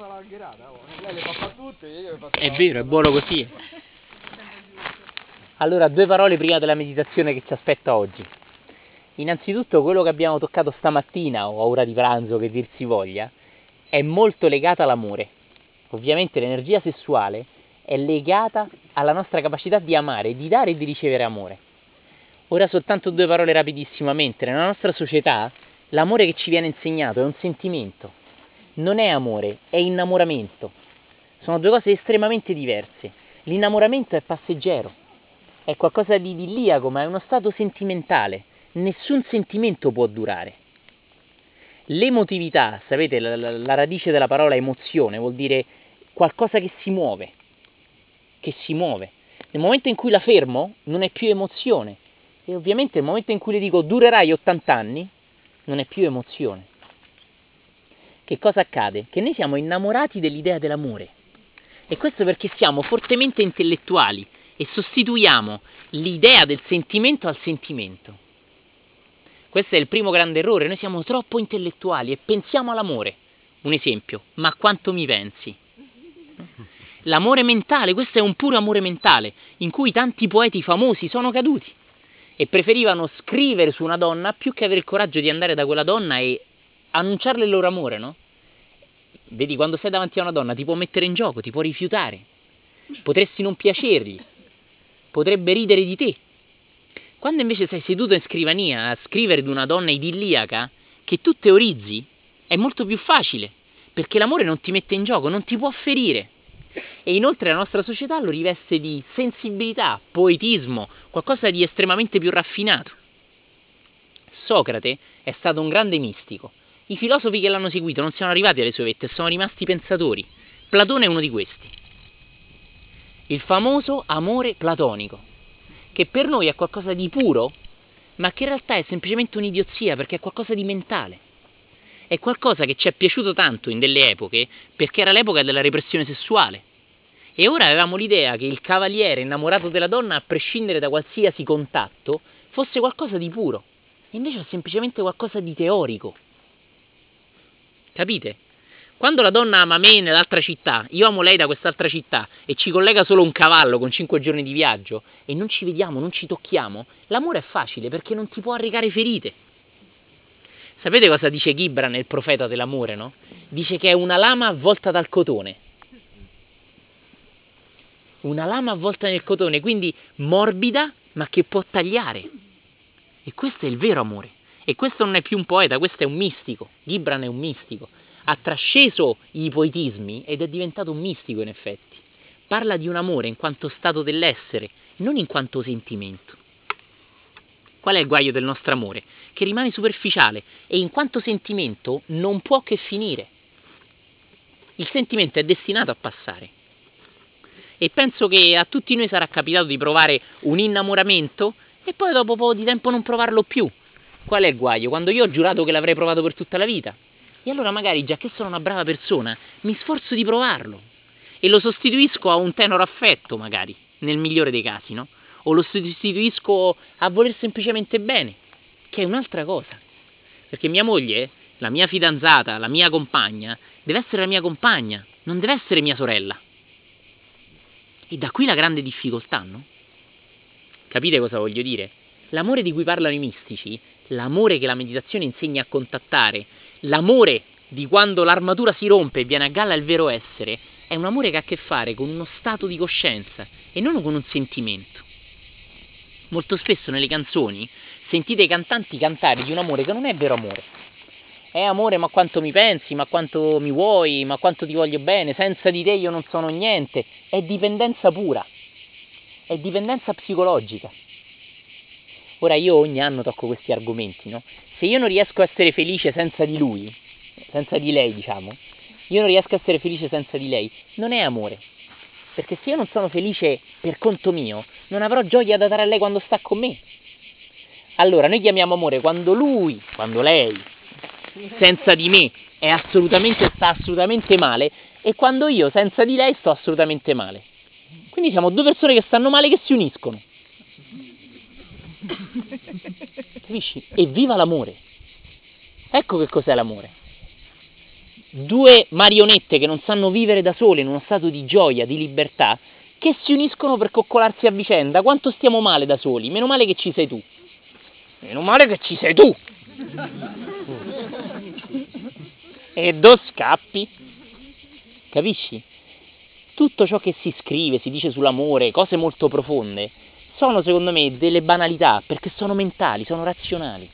Lei le fa tutte, io le faccio È vero, è buono così. Allora, due parole prima della meditazione che ci aspetta oggi. Innanzitutto, quello che abbiamo toccato stamattina o a ora di pranzo, che dir si voglia, è molto legata all'amore. Ovviamente l'energia sessuale è legata alla nostra capacità di amare, di dare e di ricevere amore. Ora soltanto due parole rapidissimamente. Nella nostra società l'amore che ci viene insegnato è un sentimento, non è amore, è innamoramento. Sono due cose estremamente diverse. L'innamoramento è passeggero, è qualcosa di idilliaco, ma è uno stato sentimentale. Nessun sentimento può durare. L'emotività, sapete, la, la, la radice della parola emozione vuol dire qualcosa che si muove, che si muove. Nel momento in cui la fermo, non è più emozione. E ovviamente nel momento in cui le dico durerai 80 anni, non è più emozione. Che cosa accade? Che noi siamo innamorati dell'idea dell'amore. E questo perché siamo fortemente intellettuali e sostituiamo l'idea del sentimento al sentimento. Questo è il primo grande errore, noi siamo troppo intellettuali e pensiamo all'amore. Un esempio, ma quanto mi pensi? L'amore mentale, questo è un puro amore mentale, in cui tanti poeti famosi sono caduti e preferivano scrivere su una donna più che avere il coraggio di andare da quella donna e annunciarle il loro amore, no? Vedi, quando sei davanti a una donna ti può mettere in gioco, ti può rifiutare, potresti non piacergli, potrebbe ridere di te. Quando invece sei seduto in scrivania a scrivere di una donna idilliaca che tu teorizzi, è molto più facile, perché l'amore non ti mette in gioco, non ti può ferire. E inoltre la nostra società lo riveste di sensibilità, poetismo, qualcosa di estremamente più raffinato. Socrate è stato un grande mistico. I filosofi che l'hanno seguito non sono arrivati alle sue vette, sono rimasti pensatori. Platone è uno di questi. Il famoso amore platonico, che per noi è qualcosa di puro, ma che in realtà è semplicemente un'idiozia perché è qualcosa di mentale. È qualcosa che ci è piaciuto tanto in delle epoche perché era l'epoca della repressione sessuale. E ora avevamo l'idea che il cavaliere innamorato della donna, a prescindere da qualsiasi contatto, fosse qualcosa di puro. Invece è semplicemente qualcosa di teorico. Capite? Quando la donna ama me nell'altra città, io amo lei da quest'altra città e ci collega solo un cavallo con 5 giorni di viaggio e non ci vediamo, non ci tocchiamo, l'amore è facile perché non ti può arrecare ferite. Sapete cosa dice Gibran, il profeta dell'amore, no? Dice che è una lama avvolta dal cotone. Una lama avvolta nel cotone, quindi morbida ma che può tagliare. E questo è il vero amore. E questo non è più un poeta, questo è un mistico. Gibran è un mistico. Ha trasceso i poetismi ed è diventato un mistico in effetti. Parla di un amore in quanto stato dell'essere, non in quanto sentimento. Qual è il guaio del nostro amore? Che rimane superficiale e in quanto sentimento non può che finire. Il sentimento è destinato a passare. E penso che a tutti noi sarà capitato di provare un innamoramento e poi dopo un po' di tempo non provarlo più. Qual è il guaio? Quando io ho giurato che l'avrei provato per tutta la vita. E allora magari, già che sono una brava persona, mi sforzo di provarlo. E lo sostituisco a un tenero affetto, magari, nel migliore dei casi, no? O lo sostituisco a voler semplicemente bene, che è un'altra cosa. Perché mia moglie, la mia fidanzata, la mia compagna, deve essere la mia compagna, non deve essere mia sorella. E da qui la grande difficoltà, no? Capite cosa voglio dire? L'amore di cui parlano i mistici, l'amore che la meditazione insegna a contattare, l'amore di quando l'armatura si rompe e viene a galla il vero essere, è un amore che ha a che fare con uno stato di coscienza e non con un sentimento. Molto spesso nelle canzoni sentite i cantanti cantare di un amore che non è vero amore. È amore, ma quanto mi pensi, ma quanto mi vuoi, ma quanto ti voglio bene, senza di te io non sono niente. È dipendenza pura, è dipendenza psicologica. Ora io ogni anno tocco questi argomenti, no? Se io non riesco a essere felice senza di lui, senza di lei, diciamo, io non riesco a essere felice senza di lei, non è amore. Perché se io non sono felice per conto mio, non avrò gioia da dare a lei quando sta con me. Allora, noi chiamiamo amore quando lui, quando lei, senza di me, è assolutamente, sta assolutamente male, e quando io, senza di lei, sto assolutamente male. Quindi siamo due persone che stanno male che si uniscono. Capisci? E viva l'amore! Ecco che cos'è l'amore. due marionette che non sanno vivere da sole in uno stato di gioia, di libertà, che si uniscono per coccolarsi a vicenda. Quanto stiamo male da soli? Meno male che ci sei tu. Meno male che ci sei tu. e do scappi. Capisci? Tutto ciò che si scrive, si dice sull'amore, cose molto profonde, sono secondo me delle banalità perché sono mentali, sono razionali.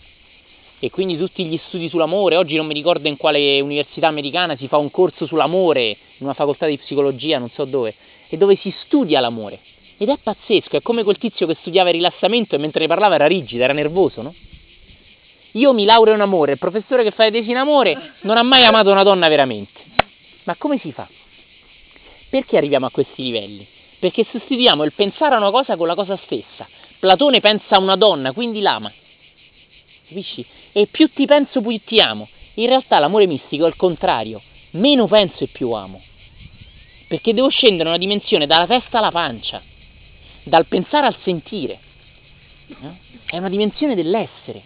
E quindi tutti gli studi sull'amore, oggi non mi ricordo in quale università americana si fa un corso sull'amore, in una facoltà di psicologia, non so dove, e dove si studia l'amore. Ed è pazzesco, è come quel tizio che studiava il rilassamento e mentre ne parlava era rigido, era nervoso, no? Io mi laureo in amore, il professore che fa le tesi in amore non ha mai amato una donna veramente. Ma come si fa? Perché arriviamo a questi livelli? Perché sostituiamo il pensare a una cosa con la cosa stessa. Platone pensa a una donna, quindi l'ama. Capisci? E più ti penso, più ti amo. In realtà l'amore mistico è il contrario. Meno penso e più amo. Perché devo scendere una dimensione dalla testa alla pancia, dal pensare al sentire. È una dimensione dell'essere.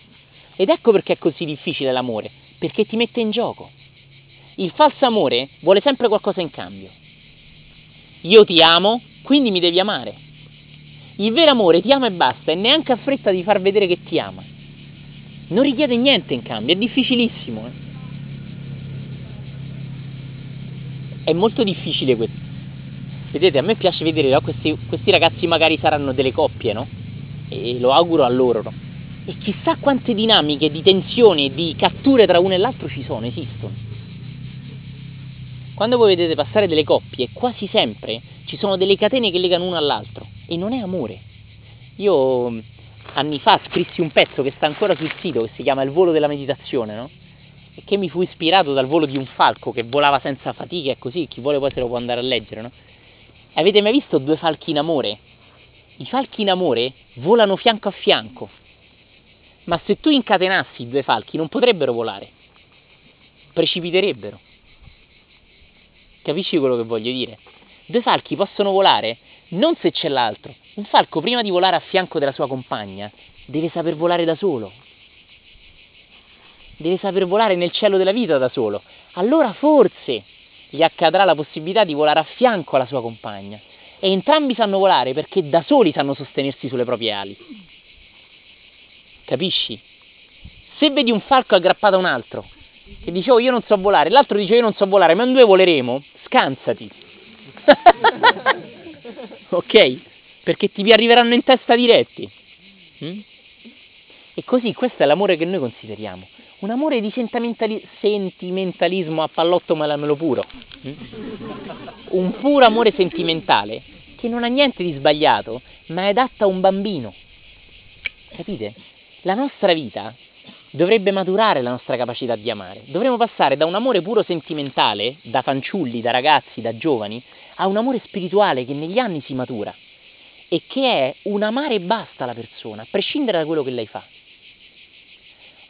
Ed ecco perché è così difficile l'amore, perché ti mette in gioco. Il falso amore vuole sempre qualcosa in cambio. Io ti amo, quindi mi devi amare. Il vero amore ti ama e basta e neanche ha fretta di far vedere che ti ama. Non richiede niente in cambio, è difficilissimo. Eh? È molto difficile questo. Vedete, a me piace vedere no? questi, questi, ragazzi magari saranno delle coppie, no? E lo auguro a loro, no? E chissà quante dinamiche di tensione di catture tra uno e l'altro ci sono, esistono. Quando voi vedete passare delle coppie, quasi sempre ci sono delle catene che legano uno all'altro e non è amore. Io anni fa scrissi un pezzo che sta ancora sul sito che si chiama Il volo della meditazione, no? E che mi fu ispirato dal volo di un falco che volava senza fatica e così, chi vuole poi se lo può andare a leggere, no? Avete mai visto due falchi in amore? I falchi in amore volano fianco a fianco, ma se tu incatenassi i due falchi non potrebbero volare, precipiterebbero. Capisci quello che voglio dire? Due falchi possono volare non se c'è l'altro. Un falco prima di volare a fianco della sua compagna deve saper volare da solo. Deve saper volare nel cielo della vita da solo. Allora forse gli accadrà la possibilità di volare a fianco alla sua compagna. E entrambi sanno volare perché da soli sanno sostenersi sulle proprie ali. Capisci? Se vedi un falco aggrappato a un altro che dice oh io non so volare, l'altro dice io non so volare, ma due voleremo, scansati. ok? Perché ti vi arriveranno in testa diretti. Mm? E così questo è l'amore che noi consideriamo. Un amore di sentimentali- sentimentalismo a pallotto malamelo puro. Mm? Un puro amore sentimentale che non ha niente di sbagliato, ma è adatto a un bambino. Capite? La nostra vita dovrebbe maturare la nostra capacità di amare. Dovremmo passare da un amore puro sentimentale, da fanciulli, da ragazzi, da giovani, a un amore spirituale che negli anni si matura e che è un amare e basta la persona, a prescindere da quello che lei fa.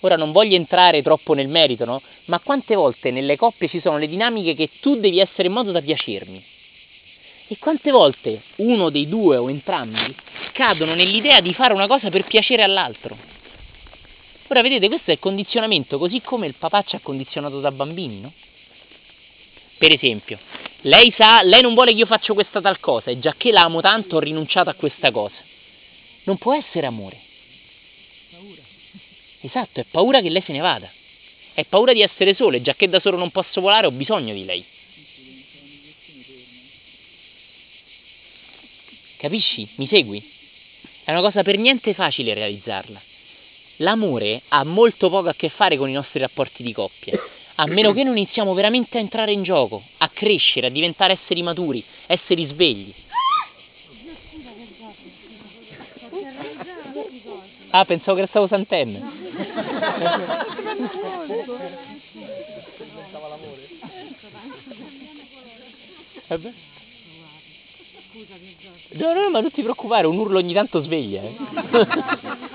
Ora non voglio entrare troppo nel merito, no? Ma quante volte nelle coppie ci sono le dinamiche che tu devi essere in modo da piacermi? E quante volte uno dei due o entrambi cadono nell'idea di fare una cosa per piacere all'altro? Ora vedete, questo è il condizionamento, così come il papà ci ha condizionato da bambini, no? Per esempio, lei sa, lei non vuole che io faccia questa tal cosa e già che l'amo tanto ho rinunciato a questa cosa. Non può essere amore. Paura. Esatto, è paura che lei se ne vada. È paura di essere solo e già che da solo non posso volare ho bisogno di lei. Capisci? Mi segui? È una cosa per niente facile realizzarla. L'amore ha molto poco a che fare con i nostri rapporti di coppia a meno che non iniziamo veramente a entrare in gioco, a crescere, a diventare esseri maturi, esseri svegli. Ah, pensavo che stavo Sant'Enne. Vabbè. No, no, ma non ti preoccupare, un urlo ogni tanto sveglia. Eh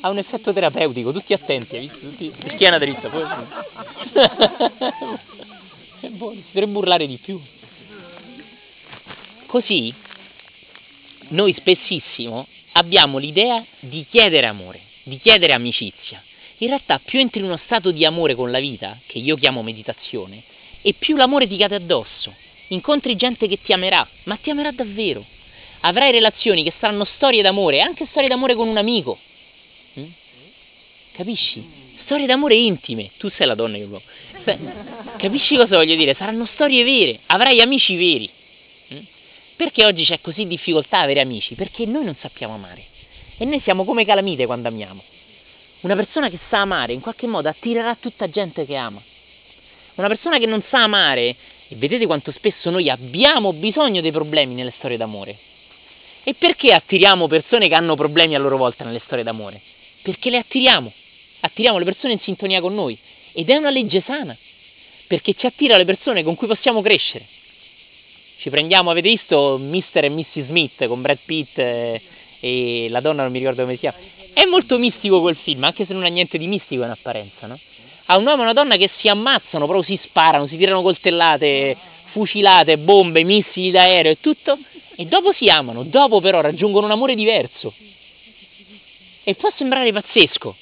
ha un effetto terapeutico, tutti attenti, hai visto? Tutti... Schiena dritta, poi... È buono, si dovrebbe urlare di più. Così, noi spessissimo abbiamo l'idea di chiedere amore, di chiedere amicizia. in realtà più entri in uno stato di amore con la vita, che io chiamo meditazione, e più l'amore ti cade addosso. Incontri gente che ti amerà, ma ti amerà davvero. Avrai relazioni che saranno storie d'amore, anche storie d'amore con un amico. Capisci? Storie d'amore intime. Tu sei la donna che vuoi. Capisci cosa voglio dire? Saranno storie vere. Avrai amici veri. Mm? Perché oggi c'è così difficoltà avere amici? Perché noi non sappiamo amare. E noi siamo come calamite quando amiamo. Una persona che sa amare in qualche modo attirerà tutta gente che ama. Una persona che non sa amare, e vedete quanto spesso noi abbiamo bisogno dei problemi nelle storie d'amore. E perché attiriamo persone che hanno problemi a loro volta nelle storie d'amore? Perché le attiriamo. Attiriamo le persone in sintonia con noi. Ed è una legge sana. Perché ci attira le persone con cui possiamo crescere. Ci prendiamo, avete visto Mr. e Mrs. Smith con Brad Pitt e, e la donna non mi ricordo come si chiama è molto mistico quel film, anche se non ha niente di mistico in apparenza, no? Ha un uomo e una donna che si ammazzano, proprio si sparano, si tirano coltellate, fucilate, bombe, missili d'aereo e tutto, e dopo si amano, dopo però raggiungono un amore diverso. E può sembrare pazzesco.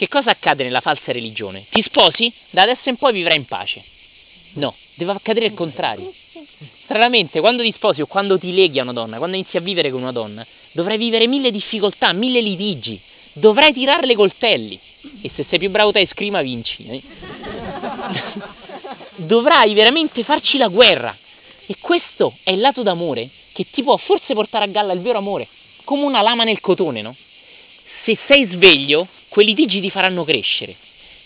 Che cosa accade nella falsa religione? Ti sposi? Da adesso in poi vivrai in pace. No, deve accadere il contrario. Stranamente, quando ti sposi o quando ti leghi a una donna, quando inizi a vivere con una donna, dovrai vivere mille difficoltà, mille litigi, dovrai tirarle coltelli. E se sei più bravo te scrima vinci. Eh? dovrai veramente farci la guerra. E questo è il lato d'amore che ti può forse portare a galla il vero amore, come una lama nel cotone, no? Se sei sveglio, quei litigi ti faranno crescere.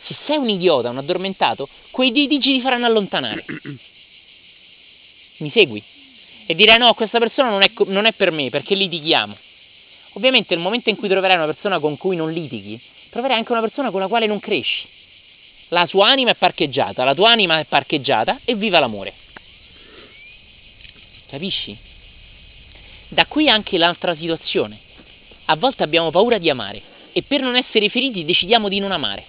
Se sei un idiota, un addormentato, quei litigi ti faranno allontanare. Mi segui? E direi no, questa persona non è, non è per me, perché litighiamo. Ovviamente nel momento in cui troverai una persona con cui non litighi, troverai anche una persona con la quale non cresci. La sua anima è parcheggiata, la tua anima è parcheggiata e viva l'amore. Capisci? Da qui anche l'altra situazione. A volte abbiamo paura di amare e per non essere feriti decidiamo di non amare.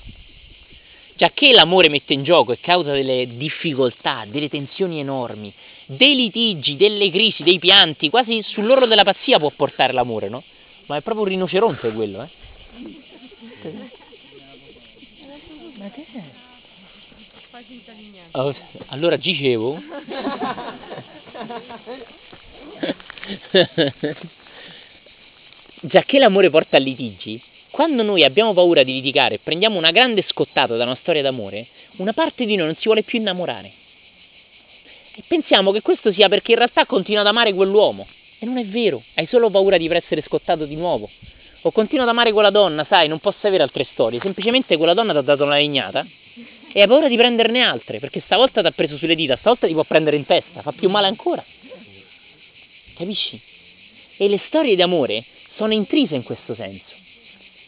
Già che l'amore mette in gioco e causa delle difficoltà, delle tensioni enormi, dei litigi, delle crisi, dei pianti, quasi sull'oro della pazzia può portare l'amore, no? Ma è proprio un rinoceronte quello, eh? Ma che è? Oh, allora dicevo. Già che l'amore porta a litigi, quando noi abbiamo paura di litigare e prendiamo una grande scottata da una storia d'amore, una parte di noi non si vuole più innamorare. E pensiamo che questo sia perché in realtà continua ad amare quell'uomo. E non è vero, hai solo paura di essere scottato di nuovo. O continua ad amare quella donna, sai, non posso avere altre storie. Semplicemente quella donna ti ha dato una legnata e hai paura di prenderne altre, perché stavolta ti ha preso sulle dita, stavolta ti può prendere in testa, fa più male ancora. Capisci? E le storie d'amore sono intrise in questo senso.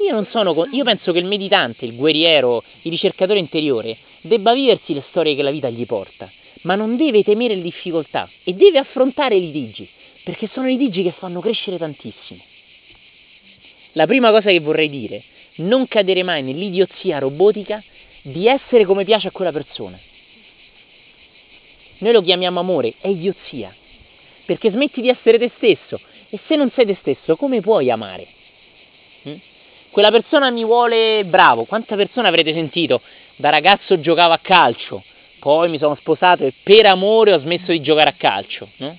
Io, non sono, io penso che il meditante, il guerriero, il ricercatore interiore debba viversi le storie che la vita gli porta ma non deve temere le difficoltà e deve affrontare i litigi, perché sono litigi che fanno crescere tantissimo. La prima cosa che vorrei dire, non cadere mai nell'idiozia robotica di essere come piace a quella persona. Noi lo chiamiamo amore, è idiozia, perché smetti di essere te stesso e se non sei te stesso come puoi amare? Hm? Quella persona mi vuole bravo, quante persone avrete sentito? Da ragazzo giocavo a calcio, poi mi sono sposato e per amore ho smesso di giocare a calcio, no?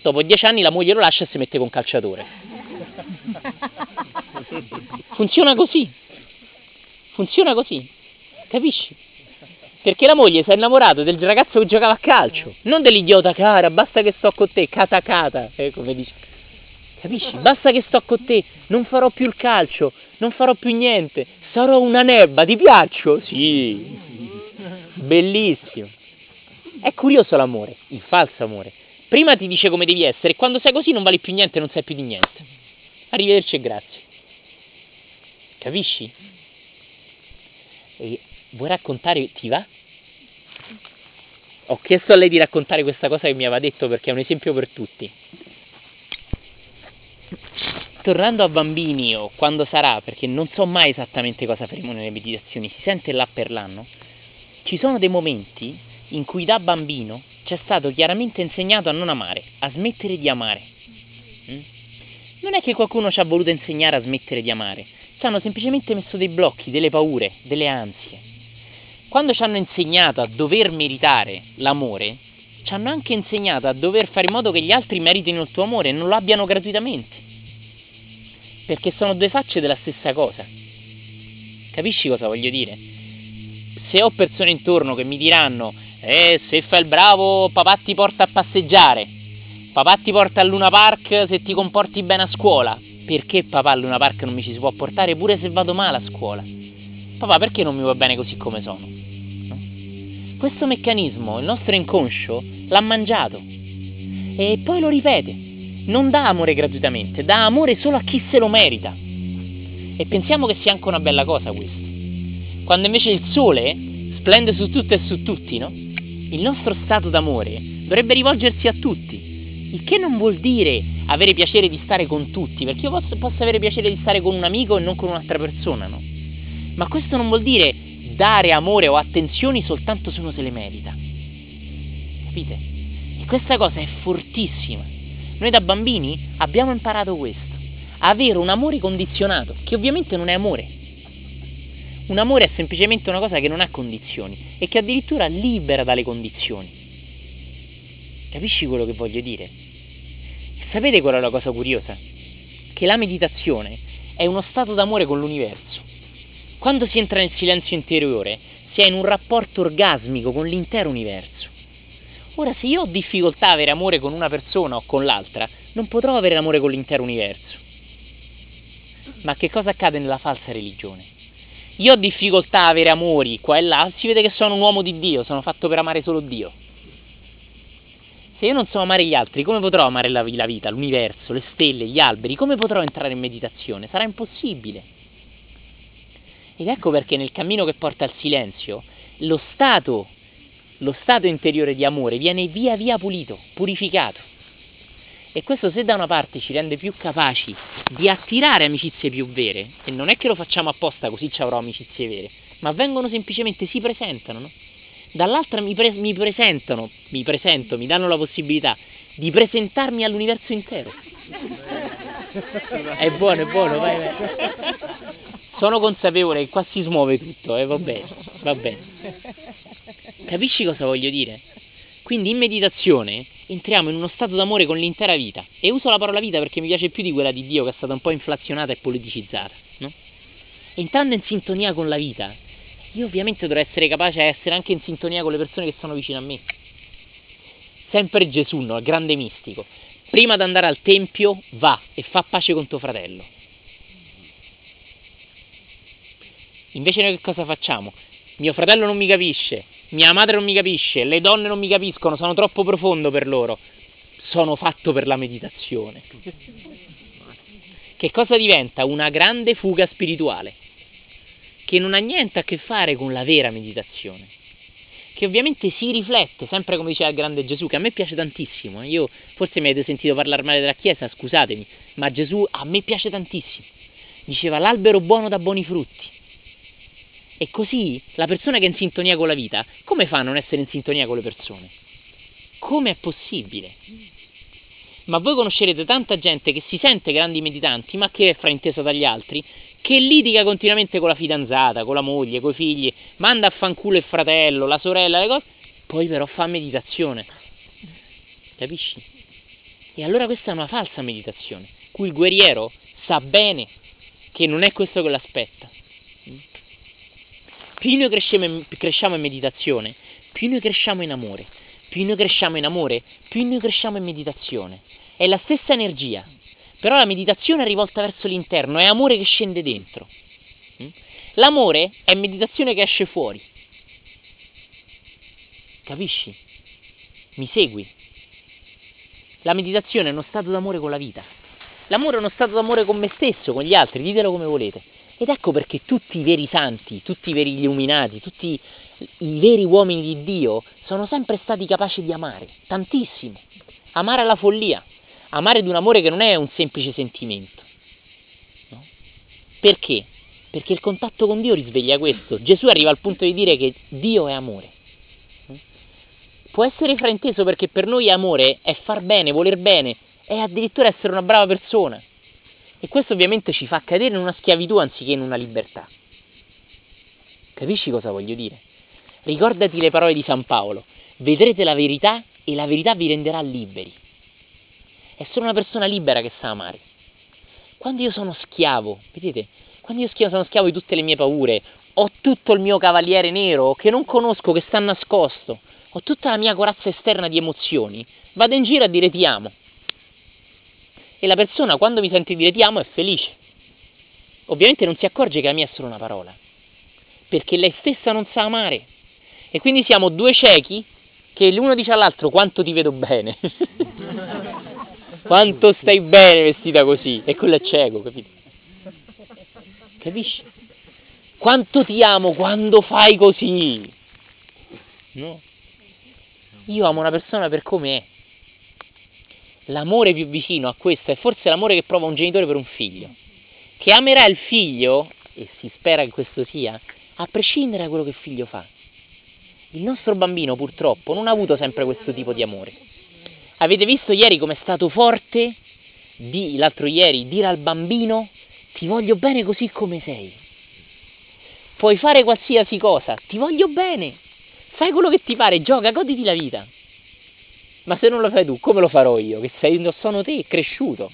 Dopo dieci anni la moglie lo lascia e si mette con calciatore. Funziona così. Funziona così. Capisci? Perché la moglie si è innamorata del ragazzo che giocava a calcio, non dell'idiota cara, basta che sto con te, cata cata, eh, come dice. Capisci? Basta che sto con te, non farò più il calcio, non farò più niente, sarò una nebba, ti piaccio? Sì. Bellissimo. È curioso l'amore, il falso amore. Prima ti dice come devi essere quando sei così non vali più niente, non sai più di niente. Arrivederci e grazie. Capisci? E vuoi raccontare, ti va? Ho chiesto a lei di raccontare questa cosa che mi aveva detto perché è un esempio per tutti. Tornando a bambini o quando sarà, perché non so mai esattamente cosa faremo nelle meditazioni, si sente là per l'anno, ci sono dei momenti in cui da bambino ci è stato chiaramente insegnato a non amare, a smettere di amare. Mm? Non è che qualcuno ci ha voluto insegnare a smettere di amare, ci hanno semplicemente messo dei blocchi, delle paure, delle ansie. Quando ci hanno insegnato a dover meritare l'amore, ci hanno anche insegnato a dover fare in modo che gli altri meritino il tuo amore e non lo abbiano gratuitamente. Perché sono due facce della stessa cosa. Capisci cosa voglio dire? Se ho persone intorno che mi diranno, eh, se fai il bravo, papà ti porta a passeggiare, papà ti porta al Luna Park se ti comporti bene a scuola, perché papà al Luna Park non mi ci si può portare pure se vado male a scuola? Papà, perché non mi va bene così come sono? No? Questo meccanismo il nostro inconscio l'ha mangiato e poi lo ripete. Non dà amore gratuitamente, dà amore solo a chi se lo merita. E pensiamo che sia anche una bella cosa questo. Quando invece il sole splende su tutto e su tutti, no? Il nostro stato d'amore dovrebbe rivolgersi a tutti. Il che non vuol dire avere piacere di stare con tutti, perché io posso, posso avere piacere di stare con un amico e non con un'altra persona, no? Ma questo non vuol dire dare amore o attenzioni soltanto se uno se le merita. Capite? E questa cosa è fortissima. Noi da bambini abbiamo imparato questo, avere un amore condizionato, che ovviamente non è amore. Un amore è semplicemente una cosa che non ha condizioni e che addirittura libera dalle condizioni. Capisci quello che voglio dire? Sapete qual è la cosa curiosa? Che la meditazione è uno stato d'amore con l'universo. Quando si entra nel silenzio interiore, si è in un rapporto orgasmico con l'intero universo. Ora, se io ho difficoltà ad avere amore con una persona o con l'altra, non potrò avere amore con l'intero universo. Ma che cosa accade nella falsa religione? Io ho difficoltà ad avere amori qua e là, si vede che sono un uomo di Dio, sono fatto per amare solo Dio. Se io non so amare gli altri, come potrò amare la, la vita, l'universo, le stelle, gli alberi? Come potrò entrare in meditazione? Sarà impossibile. Ed ecco perché nel cammino che porta al silenzio, lo stato, lo stato interiore di amore viene via via pulito, purificato. E questo se da una parte ci rende più capaci di attirare amicizie più vere, e non è che lo facciamo apposta così ci avrò amicizie vere, ma vengono semplicemente, si presentano, no? dall'altra mi, pre- mi presentano, mi presento, mi danno la possibilità di presentarmi all'universo intero. È buono, è buono, vai, vai. Sono consapevole che qua si smuove tutto, eh, va bene, va bene. Capisci cosa voglio dire? Quindi in meditazione entriamo in uno stato d'amore con l'intera vita. E uso la parola vita perché mi piace più di quella di Dio che è stata un po' inflazionata e politicizzata, no? Entrando in sintonia con la vita, io ovviamente dovrò essere capace di essere anche in sintonia con le persone che sono vicine a me. Sempre Gesù, no? il grande mistico. Prima di andare al tempio, va e fa pace con tuo fratello. Invece noi che cosa facciamo? Mio fratello non mi capisce, mia madre non mi capisce, le donne non mi capiscono, sono troppo profondo per loro. Sono fatto per la meditazione. Che cosa diventa? Una grande fuga spirituale che non ha niente a che fare con la vera meditazione, che ovviamente si riflette, sempre come diceva il grande Gesù, che a me piace tantissimo, eh. io forse mi avete sentito parlare male della Chiesa, scusatemi, ma Gesù a me piace tantissimo, diceva l'albero buono dà buoni frutti, e così la persona che è in sintonia con la vita, come fa a non essere in sintonia con le persone? Come è possibile? Ma voi conoscerete tanta gente che si sente grandi meditanti, ma che è fraintesa dagli altri, che litiga continuamente con la fidanzata, con la moglie, con i figli, manda a fanculo il fratello, la sorella, le cose, poi però fa meditazione. Capisci? E allora questa è una falsa meditazione, cui il guerriero sa bene che non è questo che l'aspetta. Più noi cresciamo in, cresciamo in meditazione, più noi cresciamo in amore. Più noi cresciamo in amore, più noi cresciamo in meditazione. È la stessa energia, però la meditazione è rivolta verso l'interno, è amore che scende dentro. Mm? L'amore è meditazione che esce fuori. Capisci? Mi segui? La meditazione è uno stato d'amore con la vita. L'amore è uno stato d'amore con me stesso, con gli altri, ditelo come volete. Ed ecco perché tutti i veri santi, tutti i veri illuminati, tutti i veri uomini di Dio sono sempre stati capaci di amare, tantissimo. Amare alla follia amare di un amore che non è un semplice sentimento. No? Perché? Perché il contatto con Dio risveglia questo. Gesù arriva al punto di dire che Dio è amore. Può essere frainteso perché per noi amore è far bene, voler bene, è addirittura essere una brava persona. E questo ovviamente ci fa cadere in una schiavitù anziché in una libertà. Capisci cosa voglio dire? Ricordati le parole di San Paolo. Vedrete la verità e la verità vi renderà liberi. È solo una persona libera che sa amare. Quando io sono schiavo, vedete, quando io sono schiavo di tutte le mie paure, ho tutto il mio cavaliere nero che non conosco, che sta nascosto, ho tutta la mia corazza esterna di emozioni, vado in giro a dire ti amo. E la persona quando mi sente dire ti amo è felice. Ovviamente non si accorge che la mia è solo una parola, perché lei stessa non sa amare. E quindi siamo due ciechi che l'uno dice all'altro quanto ti vedo bene. quanto stai bene vestita così. E quello è cieco, capito? Capisci? Quanto ti amo quando fai così. No. Io amo una persona per come è. L'amore più vicino a questo è forse l'amore che prova un genitore per un figlio, che amerà il figlio, e si spera che questo sia, a prescindere da quello che il figlio fa. Il nostro bambino purtroppo non ha avuto sempre questo tipo di amore. Avete visto ieri come è stato forte, di, l'altro ieri, dire al bambino ti voglio bene così come sei. Puoi fare qualsiasi cosa, ti voglio bene. Fai quello che ti pare, gioca, goditi la vita. Ma se non lo fai tu, come lo farò io? Che sei, sono te, cresciuto.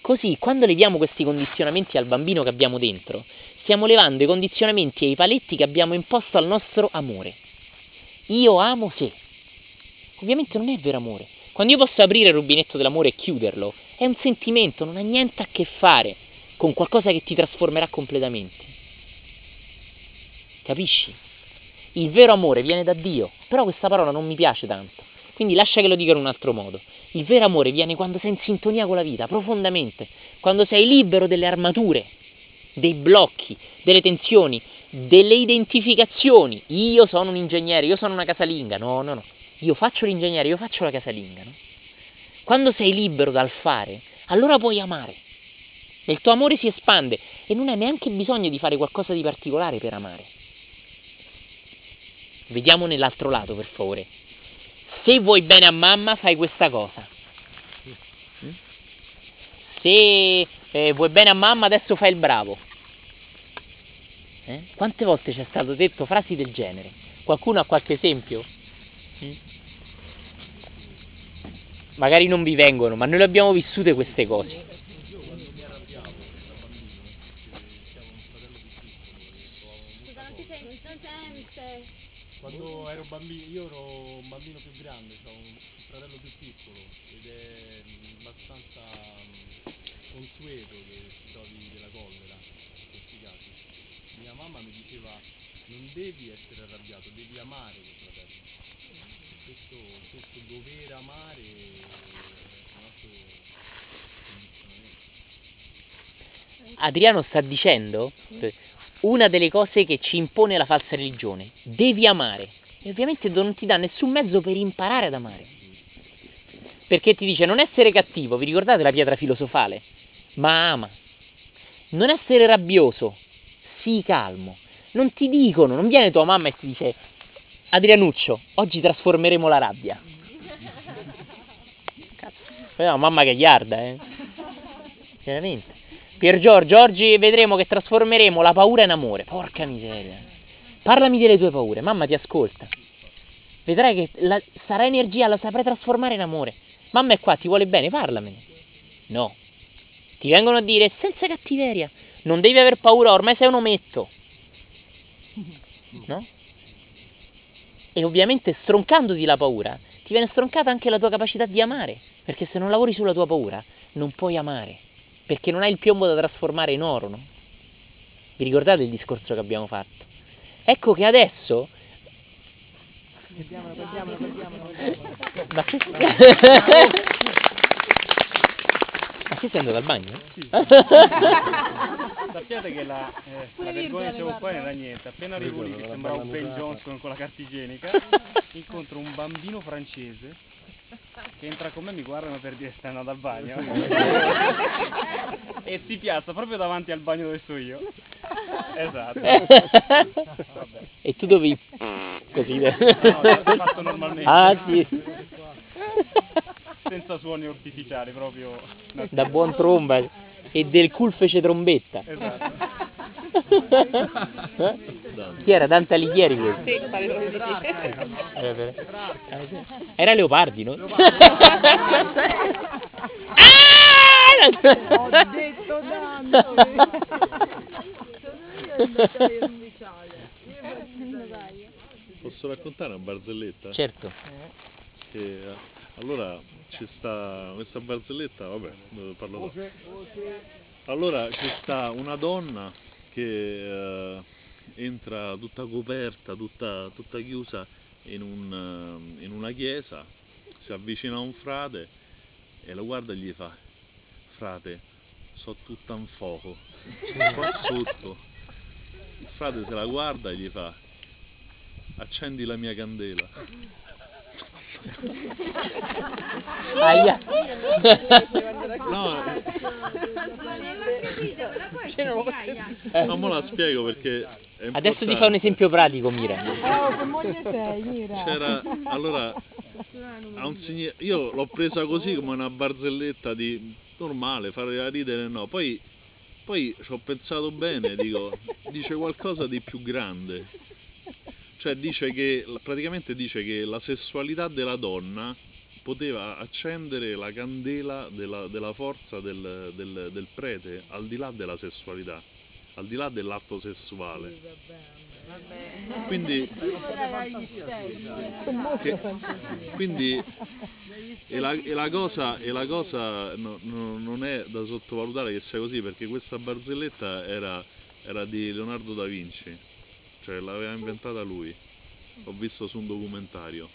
Così, quando leviamo questi condizionamenti al bambino che abbiamo dentro, stiamo levando i condizionamenti e i paletti che abbiamo imposto al nostro amore. Io amo se. Ovviamente non è vero amore. Quando io posso aprire il rubinetto dell'amore e chiuderlo, è un sentimento, non ha niente a che fare con qualcosa che ti trasformerà completamente. Capisci? Il vero amore viene da Dio, però questa parola non mi piace tanto. Quindi lascia che lo dica in un altro modo. Il vero amore viene quando sei in sintonia con la vita, profondamente, quando sei libero delle armature, dei blocchi, delle tensioni, delle identificazioni. Io sono un ingegnere, io sono una casalinga. No, no, no. Io faccio l'ingegnere, io faccio la casalinga. No? Quando sei libero dal fare, allora puoi amare. E il tuo amore si espande e non hai neanche bisogno di fare qualcosa di particolare per amare. Vediamo nell'altro lato, per favore. Se vuoi bene a mamma, fai questa cosa. Se eh, vuoi bene a mamma, adesso fai il bravo. Eh? Quante volte ci è stato detto frasi del genere? Qualcuno ha qualche esempio? Mm? Magari non vi vengono, ma noi le abbiamo vissute queste cose. Quando ero bambino, io ero un bambino più grande, ho un fratello più piccolo ed è abbastanza consueto che si trovi della collera in questi casi. Mia mamma mi diceva non devi essere arrabbiato, devi amare tuo fratello. Questo, questo dover amare è un altro condizionamento. Adriano sta dicendo una delle cose che ci impone la falsa religione. Devi amare. E ovviamente non ti dà nessun mezzo per imparare ad amare. Perché ti dice non essere cattivo, vi ricordate la pietra filosofale? Ma ama. Non essere rabbioso, sii calmo. Non ti dicono, non viene tua mamma e ti dice Adrianuccio, oggi trasformeremo la rabbia. Cazzo, poi una mamma guarda, eh. Veramente. Pier Giorgio, oggi vedremo che trasformeremo la paura in amore. Porca miseria. Parlami delle tue paure, mamma ti ascolta. Vedrai che la, sarà energia, la saprai trasformare in amore. Mamma è qua, ti vuole bene, parlamene. No. Ti vengono a dire senza cattiveria. Non devi aver paura, ormai sei un ometto. No? E ovviamente stroncandoti la paura, ti viene stroncata anche la tua capacità di amare. Perché se non lavori sulla tua paura, non puoi amare perché non hai il piombo da trasformare in oro, no? Vi ricordate il discorso che abbiamo fatto? Ecco che adesso... Perdiamolo, perdiamolo, perdiamolo. Ma che... Ma che sei andato al bagno? Sì. Sappiate che la, eh, la vergogna ne qua non era niente. Appena arrivo lì che sembrava un Ben Johnson con la carta igienica, incontro un bambino francese che entra con me mi guardano per dire stai andando al bagno. e si piazza proprio davanti al bagno dove sto io. Esatto. Vabbè. E tu dovevi... Così... No, l'ho fatto normalmente. Ah sì. senza suoni artificiali, proprio da buon tromba e del cool fece trombetta. esatto. Chi era? Dante Alighieri questo? Sì, pare proprio di sì. Era, per- eh. Era Leopardi, no? Ah! Ho detto Dante. Posso raccontare una barzelletta? Certo. Che, eh, allora ci sta questa barzelletta, vabbè, parlo dopo. Allora ci sta una donna che eh, entra tutta coperta, tutta, tutta chiusa in, un, eh, in una chiesa, si avvicina a un frate e lo guarda e gli fa, frate, so tutta in fuoco, qua sotto. Il frate se la guarda e gli fa, accendi la mia candela. Aia. No, non me la spiego perché è Adesso ti importante. fa un esempio pratico, Mira. Oh, che moglie sei, Mira? C'era, allora, ha un signi- io l'ho presa così come una barzelletta di normale, fare ridere no. Poi, poi ci ho pensato bene, dico, dice qualcosa di più grande. Cioè dice che, praticamente dice che la sessualità della donna poteva accendere la candela della, della forza del, del- del prete al di là della sessualità, al di là dell'atto sessuale. Quindi, fantasia. quindi e la, e la cosa, e la cosa no- no- non è da sottovalutare che sia così perché questa barzelletta era, era di Leonardo da Vinci, cioè l'aveva inventata lui, l'ho visto su un documentario.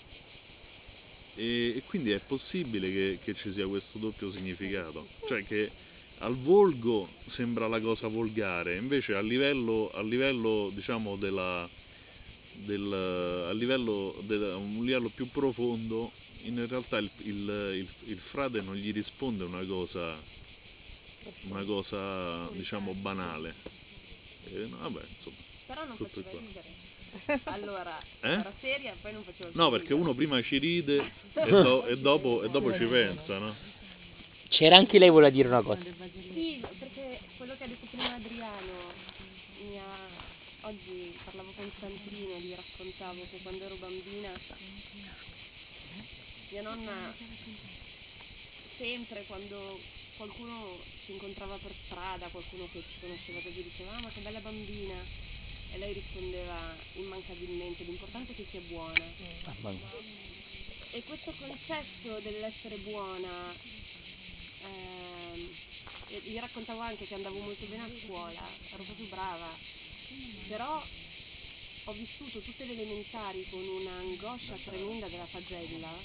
E, e quindi è possibile che, che ci sia questo doppio significato, cioè che al volgo sembra la cosa volgare, invece a livello, a livello diciamo della, del, a livello, del- a un livello più profondo, in realtà il, il- il- il frate non gli risponde una cosa, una cosa diciamo banale. E, vabbè, insomma. Però non Tutto faceva qua. ridere. Allora, Eh? era seria e poi non faceva più No, perché ridere. uno prima ci ride e, do- e dopo, e dopo ci pensa, no? C'era anche lei voleva dire una cosa. Sì, perché quello che ha detto prima Adriano, mi ha... oggi parlavo con Santino, gli raccontavo che quando ero bambina mia nonna sempre quando qualcuno ci incontrava per strada, qualcuno che ci conosceva così diceva ah ma che bella bambina e lei rispondeva immancabilmente l'importante è che sia buona. Mamma mia. e questo concetto dell'essere buona, ehm, e gli raccontavo anche che andavo molto bene a scuola, ero proprio brava, però ho vissuto tutte le elementari con un'angoscia tremenda della pagella,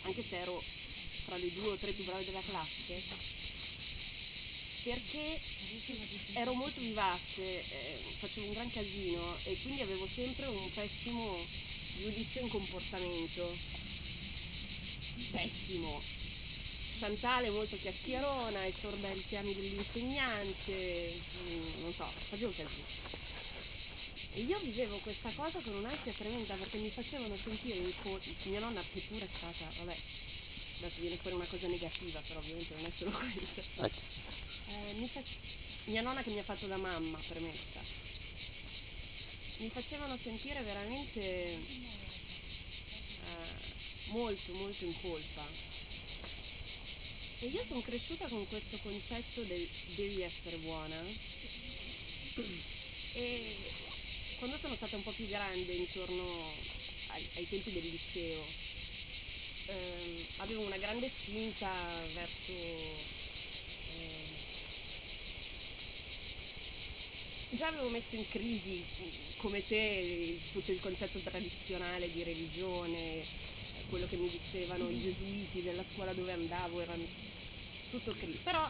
anche se ero tra le due o tre più brave della classe, perché ero molto vivace, eh, facevo un gran casino e quindi avevo sempre un pessimo giudizio in comportamento. Pessimo. Chantal è molto chiacchierona, è sorda ai richiami dell'insegnante, mm, non so, facevo casino. E io vivevo questa cosa con un'ansia tremenda perché mi facevano sentire in colpa, mia nonna che pure è stata, vabbè, adesso viene fuori una cosa negativa, però ovviamente non è solo questa. Eh, mi fa- mia nonna che mi ha fatto da mamma, premessa, mi facevano sentire veramente eh, molto, molto in colpa. E io sono cresciuta con questo concetto del devi essere buona. E quando sono stata un po' più grande, intorno ai, ai tempi del liceo, ehm, avevo una grande spinta verso ehm, Già avevo messo in crisi, come te, tutto il concetto tradizionale di religione, quello che mi dicevano i gesuiti della scuola dove andavo, era tutto crisi. Però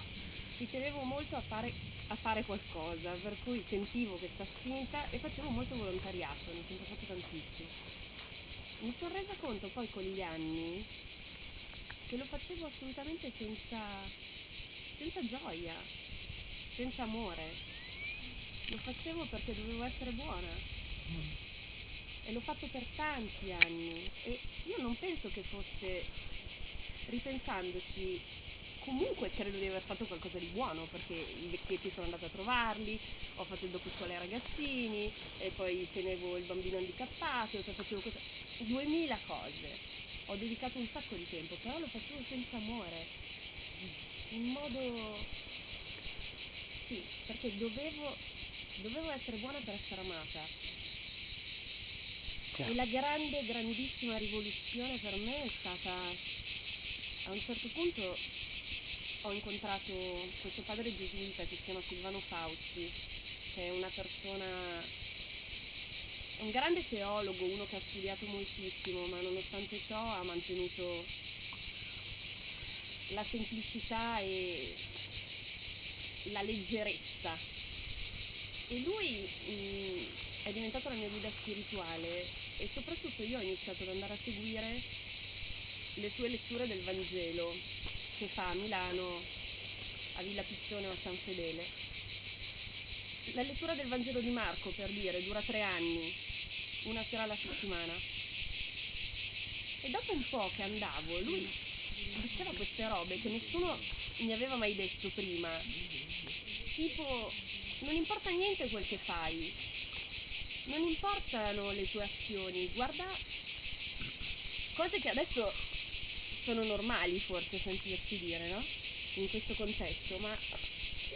ci tenevo molto a fare, a fare qualcosa, per cui sentivo questa spinta e facevo molto volontariato, ho sempre fatto tantissimo. Mi sono resa conto poi con gli anni che lo facevo assolutamente senza, senza gioia, senza amore lo facevo perché dovevo essere buona. E l'ho fatto per tanti anni. E io non penso che fosse ripensandoci, comunque credo di aver fatto qualcosa di buono, perché i vecchietti sono andata a trovarli, ho fatto il dopo scuola ai ragazzini, e poi tenevo il bambino handicappato, poi facevo cosa... 2000 cose. Ho dedicato un sacco di tempo, però lo facevo senza amore, in modo... Sì, perché dovevo, dovevo essere buona per essere amata. E la grande, grandissima rivoluzione per me è stata, a un certo punto ho incontrato questo padre gesuita che si chiama Silvano Fausti, che è una persona, un grande teologo, uno che ha studiato moltissimo, ma nonostante ciò ha mantenuto la semplicità e la leggerezza. E lui mm, è diventato la mia guida spirituale e soprattutto io ho iniziato ad andare a seguire le sue letture del Vangelo che fa a Milano, a Villa Piccione o a San Fedele. La lettura del Vangelo di Marco, per dire, dura tre anni, una sera alla settimana. E dopo un po' che andavo, lui diceva queste robe che nessuno mi aveva mai detto prima. Tipo, non importa niente quel che fai, non importano le tue azioni, guarda cose che adesso sono normali forse sentirsi dire, no? In questo contesto, ma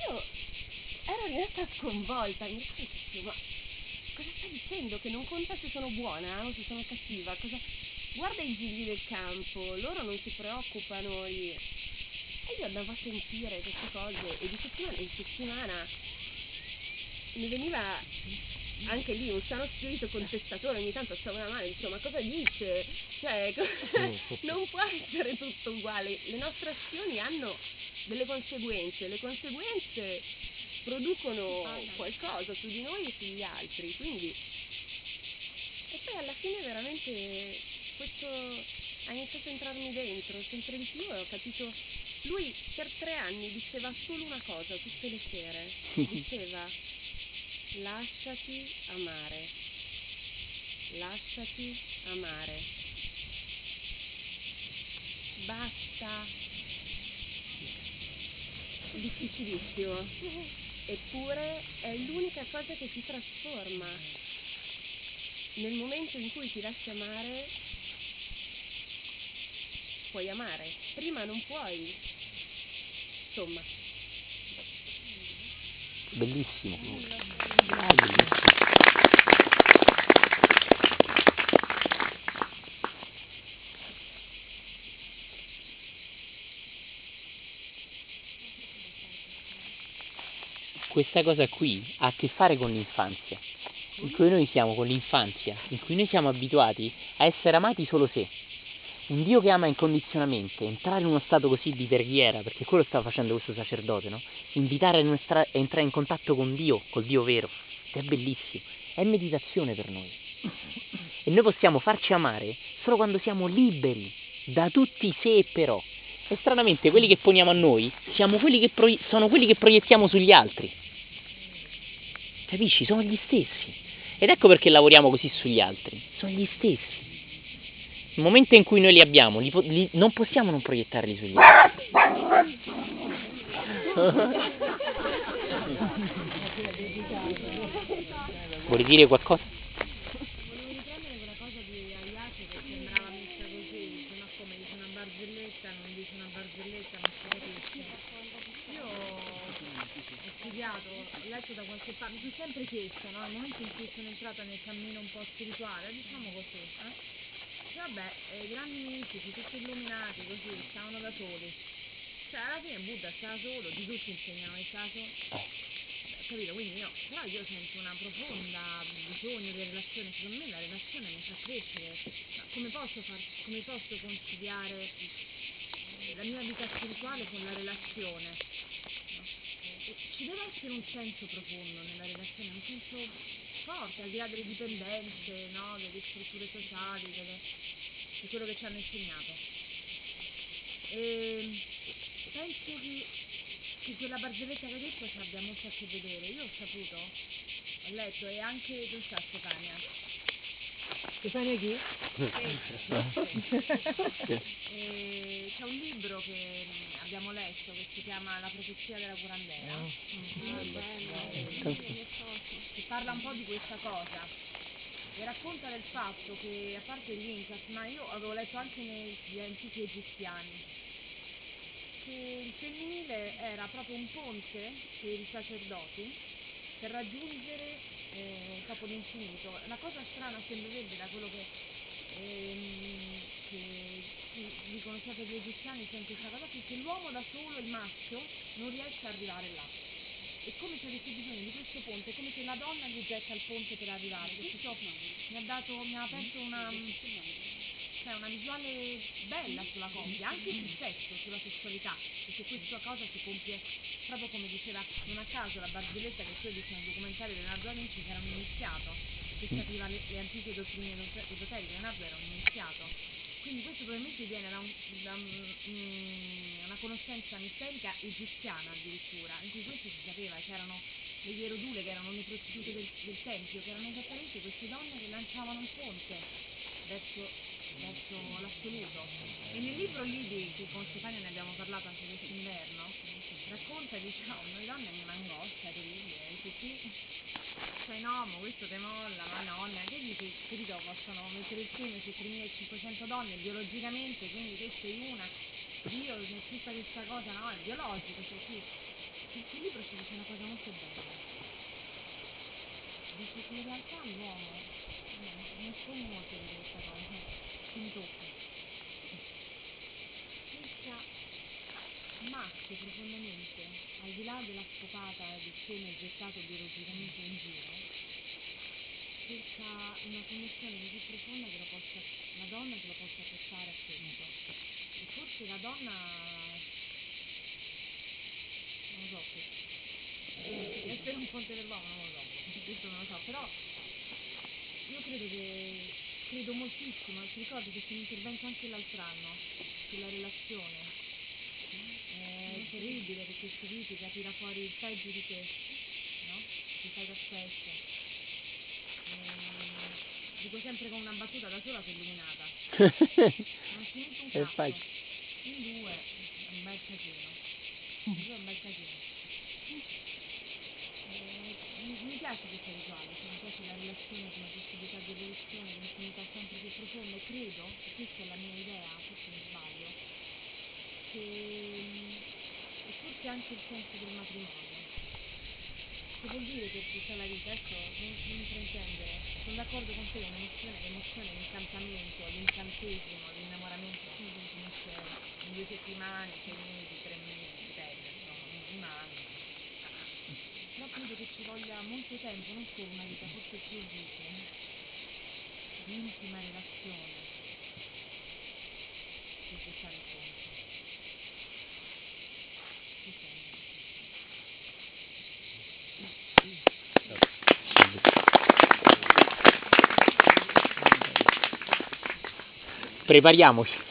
io ero rimasta sconvolta, mi dicevo, ma cosa sta dicendo? Che non conta se sono buona o se sono cattiva, cosa... Guarda i gigli del campo, loro non si preoccupano di... E io andavo a sentire queste cose e di settimana in settimana mi veniva anche lì un sano spirito contestatore, ogni tanto alzavo la mano e dicevo ma cosa dice? Cioè, non può essere tutto uguale, le nostre azioni hanno delle conseguenze, le conseguenze producono qualcosa su di noi e sugli altri, quindi... E poi alla fine veramente questo ha iniziato a entrarmi dentro sempre di più e ho capito... Lui per tre anni diceva solo una cosa tutte le sere, diceva lasciati amare, lasciati amare. Basta. Difficilissimo. Eppure è l'unica cosa che ti trasforma. Nel momento in cui ti lasci amare, puoi amare. Prima non puoi. Insomma, Bellissimo. Questa cosa qui ha a che fare con l'infanzia, in cui noi siamo con l'infanzia, in cui noi siamo abituati a essere amati solo se. Un Dio che ama incondizionatamente, entrare in uno stato così di preghiera, perché quello stava facendo questo sacerdote, no? Invitare a nostra- a entrare in contatto con Dio, col Dio vero. Ed è bellissimo, è meditazione per noi. E noi possiamo farci amare solo quando siamo liberi da tutti i se e però. E stranamente quelli che poniamo a noi quelli che proie- sono quelli che proiettiamo sugli altri. Capisci? Sono gli stessi. Ed ecco perché lavoriamo così sugli altri. Sono gli stessi. Il momento in cui noi li abbiamo, li li- non possiamo non proiettarli sugli altri. Vuoi dire qualcosa? Letto da qualche parte, mi sono sempre chiesto, no? Nel momento in cui sono entrata nel cammino un po' spirituale, diciamo così, eh? Vabbè, eh, i grandi mistici, tutti illuminati, così, stavano da soli. Cioè, alla fine Buddha stava solo, Gesù ci insegnano che stava solo. Capito? Quindi io, però io sento una profonda bisogno di relazione, secondo me la relazione mi fa crescere. Ma come posso, far, come posso conciliare eh, la mia vita spirituale con la relazione? no? Ci deve essere un senso profondo nella relazione, un senso forte, al di là delle dipendenze, no? delle strutture sociali, delle- di quello che ci hanno insegnato. E penso che che quella barzelletta che hai detto ci abbia molto a che vedere. Io ho saputo, ho letto e anche sta Stefania, Stefania chi? E c'è un libro che abbiamo letto che si chiama La profezia della curandera, che parla un po' di questa cosa e racconta del fatto che, a parte gli Incas, ma io avevo letto anche negli antichi egiziani, che il femminile era proprio un ponte per i sacerdoti per raggiungere eh, capo d'infinito. Una cosa strana sembrerebbe da quello che, ehm, che dicono sia per gli egiziani in questa cosa, che l'uomo da solo, il maschio, non riesce ad arrivare là. È come se avesse bisogno di questo ponte, è come se la donna gli getta il ponte per arrivare. Questo mi ha dato, mi ha aperto una, cioè una visuale bella sulla coppia, anche sul sesso, sulla sessualità, perché questa cosa si compie proprio come diceva non a caso la barzelletta che hai visto nel documentario di Leonardo da Vinci che era un iniziato, che capiva le, le antiche dottrine esote- esoteriche, Leonardo era un iniziato. Quindi questo probabilmente viene da, un- da un- mm, una conoscenza misterica egiziana addirittura, in cui questo si sapeva, c'erano le hierodule che erano le prostitute del, del tempio, che erano esattamente queste donne che lanciavano il ponte verso, verso l'assoluto. E nel libro lì di, che con Stefania ne abbiamo parlato anche quest'inverno, racconta, oh, noi donne è un'angoscia terribile, dice sì, cioè no, ma questo te molla, madonna, che dici, capito, possono mettere il seme su 3500 donne biologicamente, quindi te sei una, Dio, c'è tutta questa cosa, no, è biologico, cioè sì. Quel libro ci dice una cosa molto bella. Dice che in realtà l'uomo, eh, non so molto di questa cosa, tocca. Cerca maschio profondamente, al di là della scopata del seme gettato biologicamente in giro, cerca una connessione così profonda che la, possa, la donna che lo possa portare a questo. E forse la donna, non lo so, di essere un ponte dell'uomo, non lo so, questo non lo so, però io credo che, credo moltissimo, ti ricordi che c'è un intervento anche l'altro anno sulla relazione, è terribile perché significa tira fuori il peggio di te, no? Ti fai da specchio. Ehm, dico sempre con una battuta da sola sei illuminata. Non si mette un cazzo. In due è un bel casino. In due è un bel casino. Mi, piace questa visuale, cioè mi piace la relazione come possibilità di evoluzione, di infinità sempre più profonda e credo, e questa è la mia idea, forse mi sbaglio, che è forse anche il senso del matrimonio. Che vuol dire per tutta la vita? Ecco, non, non fraintendere, sono d'accordo con te, l'emozione, l'emozione, l'incantamento, l'incantesimo, l'innamoramento si finisce in due settimane, sei mesi, tre mesi, dipende, insomma, un anno. Però credo che ci voglia molto tempo, non solo una vita, forse più vite, di intima relazione per gettare il ponte. Che sembra? Prepariamoci.